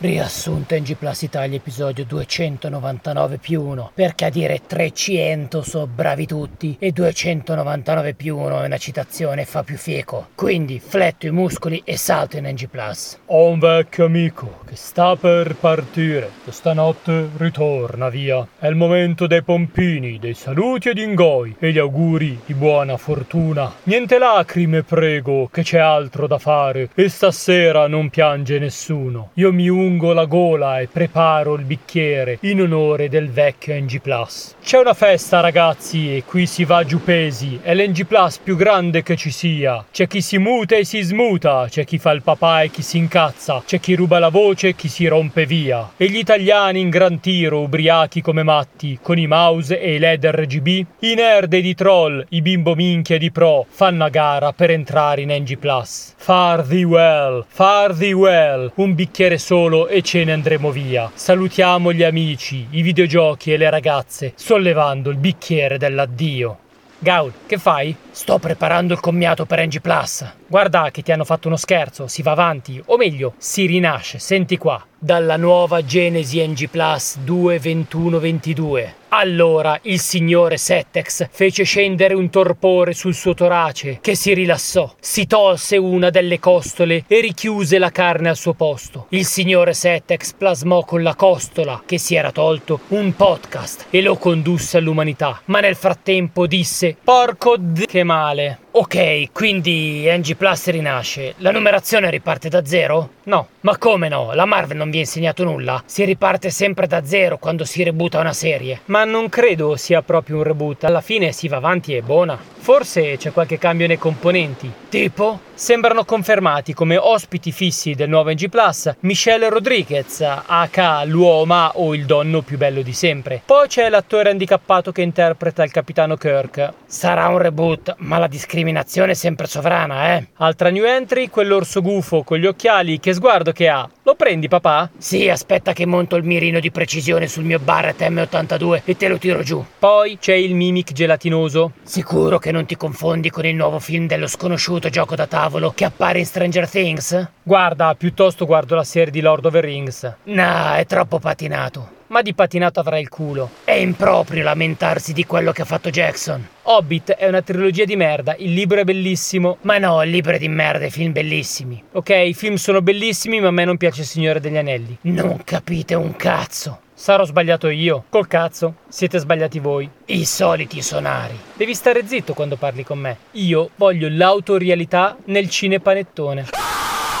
Riassunto NG Plus Italia episodio 299 più 1 perché a dire 300 so bravi tutti? E 299 più 1 è una citazione fa più fieco quindi fletto i muscoli e salto in NG Plus. Ho un vecchio amico che sta per partire. Stanotte ritorna via. È il momento dei pompini, dei saluti ed ingoi e gli auguri di buona fortuna. Niente lacrime prego che c'è altro da fare. E stasera non piange nessuno. Io mi uno lungo la gola e preparo il bicchiere in onore del vecchio NG Plus. C'è una festa ragazzi e qui si va giù pesi, è l'NG Plus più grande che ci sia. C'è chi si muta e si smuta, c'è chi fa il papà e chi si incazza, c'è chi ruba la voce e chi si rompe via. E gli italiani in gran tiro, ubriachi come matti, con i mouse e i LED RGB, i nerd ed i troll, i bimbo minchia di pro, fanno a gara per entrare in NG Plus. Far thee well, far thee well, un bicchiere solo e ce ne andremo via. Salutiamo gli amici, i videogiochi e le ragazze, sollevando il bicchiere dell'addio. Gaul, che fai? Sto preparando il commiato per NG Plus. Guarda che ti hanno fatto uno scherzo, si va avanti, o meglio, si rinasce, senti qua. Dalla nuova Genesi NG Plus 2.21.22. Allora il signore Settex fece scendere un torpore sul suo torace, che si rilassò, si tolse una delle costole e richiuse la carne al suo posto. Il signore Settex plasmò con la costola, che si era tolto, un podcast e lo condusse all'umanità. Ma nel frattempo disse: Porco d... che male. Ok, quindi NG Plus rinasce. La numerazione riparte da zero? No. Ma come no? La Marvel non vi ha insegnato nulla? Si riparte sempre da zero quando si rebuta una serie. Ma non credo sia proprio un reboot. Alla fine si va avanti e buona. Forse c'è qualche cambio nei componenti. Tipo? Sembrano confermati come ospiti fissi del nuovo NG Plus Michelle Rodriguez, aka l'uomo o il donno più bello di sempre. Poi c'è l'attore handicappato che interpreta il capitano Kirk. Sarà un reboot, ma la discriminazione è sempre sovrana, eh? Altra new entry, quell'orso gufo con gli occhiali, che sguardo che ha. Lo prendi, papà? Sì, aspetta che monto il mirino di precisione sul mio Barrett M82 e te lo tiro giù. Poi c'è il mimic gelatinoso. Sicuro che non ti confondi con il nuovo film dello sconosciuto gioco da tavolo che appare in Stranger Things? Guarda, piuttosto guardo la serie di Lord of the Rings. No, è troppo patinato. Ma di patinato avrà il culo. È improprio lamentarsi di quello che ha fatto Jackson. Hobbit è una trilogia di merda, il libro è bellissimo. Ma no, il libro è di merda, i film bellissimi. Ok, i film sono bellissimi, ma a me non piace il Signore degli Anelli. Non capite un cazzo. Sarò sbagliato io. Col cazzo. Siete sbagliati voi. I soliti sonari. Devi stare zitto quando parli con me. Io voglio l'autorialità nel cinepanettone.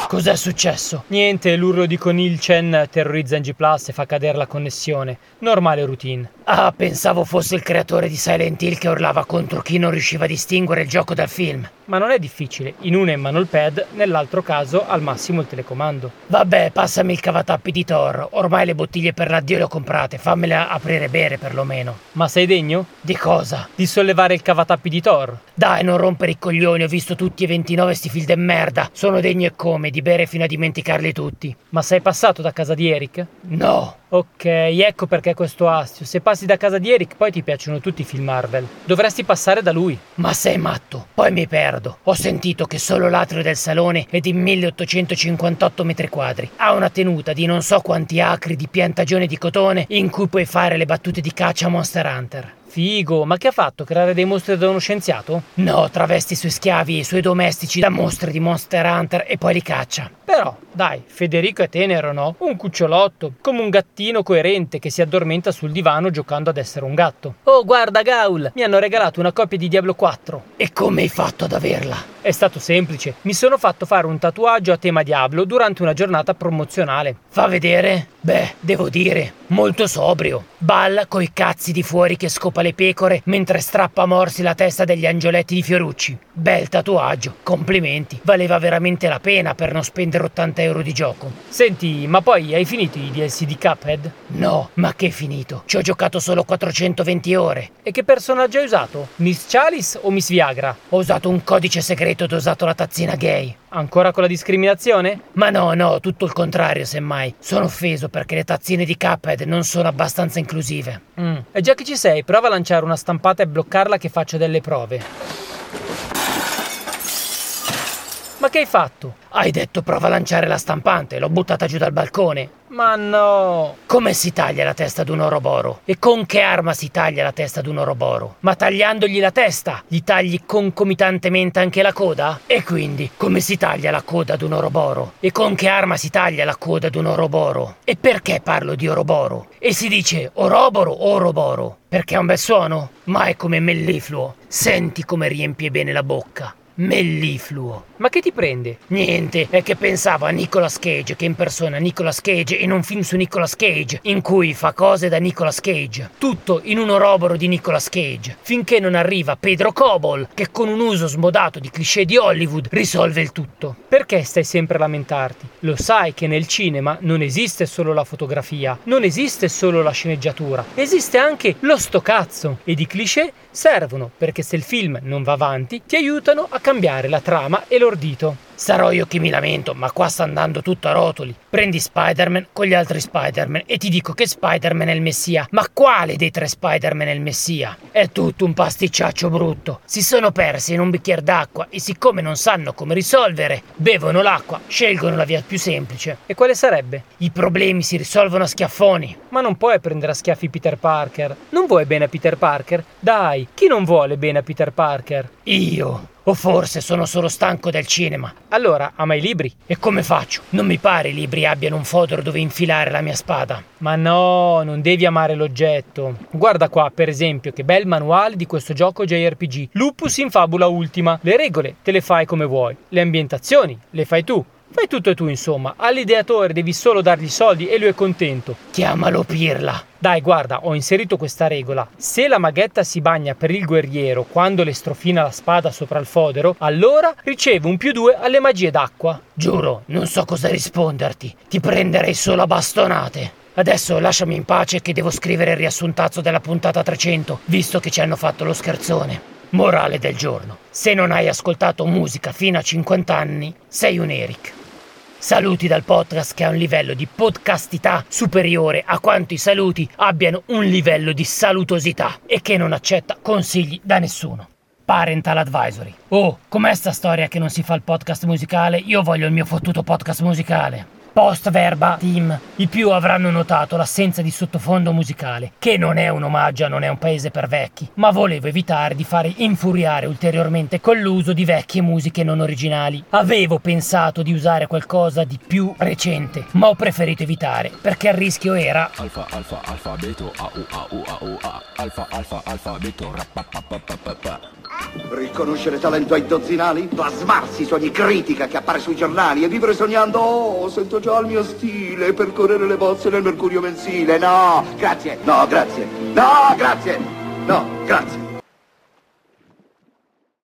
Cos'è successo? Niente, l'urlo di Conil Chen terrorizza NG Plus e fa cadere la connessione. Normale routine. Ah, pensavo fosse il creatore di Silent Hill che urlava contro chi non riusciva a distinguere il gioco dal film. Ma non è difficile, in uno è in mano il pad, nell'altro caso al massimo il telecomando. Vabbè, passami il cavatappi di Thor. Ormai le bottiglie per l'addio le ho comprate, fammele aprire e bere perlomeno. Ma sei degno? Di cosa? Di sollevare il cavatappi di Thor. Dai, non rompere i coglioni, ho visto tutti e 29 sti film de merda. Sono degno e come di bere fino a dimenticarli tutti. Ma sei passato da casa di Eric? No. Ok, ecco perché questo astio. Se passi da casa di Eric, poi ti piacciono tutti i film Marvel. Dovresti passare da lui. Ma sei matto, poi mi perdo. Ho sentito che solo l'atrio del salone è di 1858 metri quadri. Ha una tenuta di non so quanti acri di piantagione di cotone in cui puoi fare le battute di caccia a Monster Hunter. Figo, ma che ha fatto? Creare dei mostri da uno scienziato? No, travesti i suoi schiavi e i suoi domestici da mostri di Monster Hunter e poi li caccia. Però, dai, Federico è tenero, no? Un cucciolotto, come un gattino coerente che si addormenta sul divano giocando ad essere un gatto. Oh, guarda, Gaul, mi hanno regalato una copia di Diablo 4. E come hai fatto ad averla? È stato semplice. Mi sono fatto fare un tatuaggio a tema Diablo durante una giornata promozionale. Fa vedere? Beh, devo dire, molto sobrio. Balla coi cazzi di fuori che scopa le pecore mentre strappa a morsi la testa degli angioletti di Fiorucci. Bel tatuaggio, complimenti. Valeva veramente la pena per non spendere 80 euro di gioco. Senti, ma poi hai finito i DLC di Cuphead? No, ma che finito? Ci ho giocato solo 420 ore. E che personaggio hai usato? Miss Chalice o Miss Viagra? Ho usato un codice segreto ed ho usato la tazzina gay. Ancora con la discriminazione? Ma no, no, tutto il contrario, semmai. Sono offeso perché le tazzine di Cuphead non sono abbastanza inclusive. Mm. E già che ci sei, prova a lanciare una stampata e bloccarla che faccia delle prove. Ma che hai fatto? Hai detto prova a lanciare la stampante, l'ho buttata giù dal balcone. Ma no! Come si taglia la testa ad un oroboro? E con che arma si taglia la testa ad un oroboro? Ma tagliandogli la testa, gli tagli concomitantemente anche la coda? E quindi, come si taglia la coda ad un oroboro? E con che arma si taglia la coda ad un oroboro? E perché parlo di oroboro? E si dice oroboro o oroboro? Perché ha un bel suono? Ma è come mellifluo. Senti come riempie bene la bocca. Mellifluo. Ma che ti prende? Niente, è che pensavo a Nicolas Cage che impersona Nicolas Cage in un film su Nicolas Cage, in cui fa cose da Nicolas Cage. Tutto in un oroboro di Nicolas Cage. Finché non arriva Pedro Cobol, che con un uso smodato di cliché di Hollywood risolve il tutto. Perché stai sempre a lamentarti? Lo sai che nel cinema non esiste solo la fotografia, non esiste solo la sceneggiatura, esiste anche lo sto cazzo. E di cliché servono perché se il film non va avanti ti aiutano a cambiare la trama e l'ordito. Sarò io che mi lamento, ma qua sta andando tutto a rotoli. Prendi Spider-Man con gli altri Spider-Man e ti dico che Spider-Man è il messia. Ma quale dei tre Spider-Man è il messia? È tutto un pasticciaccio brutto. Si sono persi in un bicchiere d'acqua e siccome non sanno come risolvere, bevono l'acqua, scelgono la via più semplice. E quale sarebbe? I problemi si risolvono a schiaffoni. Ma non puoi prendere a schiaffi Peter Parker. Non vuoi bene a Peter Parker? Dai, chi non vuole bene a Peter Parker? Io. O forse sono solo stanco del cinema. Allora, ama i libri? E come faccio? Non mi pare i libri abbiano un fodero dove infilare la mia spada. Ma no, non devi amare l'oggetto. Guarda qua, per esempio, che bel manuale di questo gioco JRPG. Lupus in fabula ultima. Le regole te le fai come vuoi. Le ambientazioni le fai tu. Fai tutto tu, insomma. All'ideatore devi solo dargli soldi e lui è contento. Chiamalo Pirla. Dai, guarda, ho inserito questa regola. Se la maghetta si bagna per il guerriero quando le strofina la spada sopra il fodero, allora riceve un più due alle magie d'acqua. Giuro, non so cosa risponderti. Ti prenderei solo a bastonate. Adesso lasciami in pace che devo scrivere il riassuntazzo della puntata 300, visto che ci hanno fatto lo scherzone. Morale del giorno. Se non hai ascoltato musica fino a 50 anni, sei un Eric. Saluti dal podcast che ha un livello di podcastità superiore a quanto i saluti abbiano un livello di salutosità e che non accetta consigli da nessuno. Parental Advisory. Oh, com'è sta storia che non si fa il podcast musicale? Io voglio il mio fottuto podcast musicale. Post verba team, i più avranno notato l'assenza di sottofondo musicale, che non è un omaggio a Non è un paese per vecchi, ma volevo evitare di fare infuriare ulteriormente con l'uso di vecchie musiche non originali. Avevo pensato di usare qualcosa di più recente, ma ho preferito evitare, perché il rischio era Alfa alfa alfabeto a u a u a u a alfa alfa alfabeto rapapapapapa Riconoscere talento ai dozzinali, plasmarsi su ogni critica che appare sui giornali e vivere sognando, oh, sento già il mio stile, percorrere le bozze nel mercurio mensile. No, grazie, no, grazie, no, grazie, no, grazie.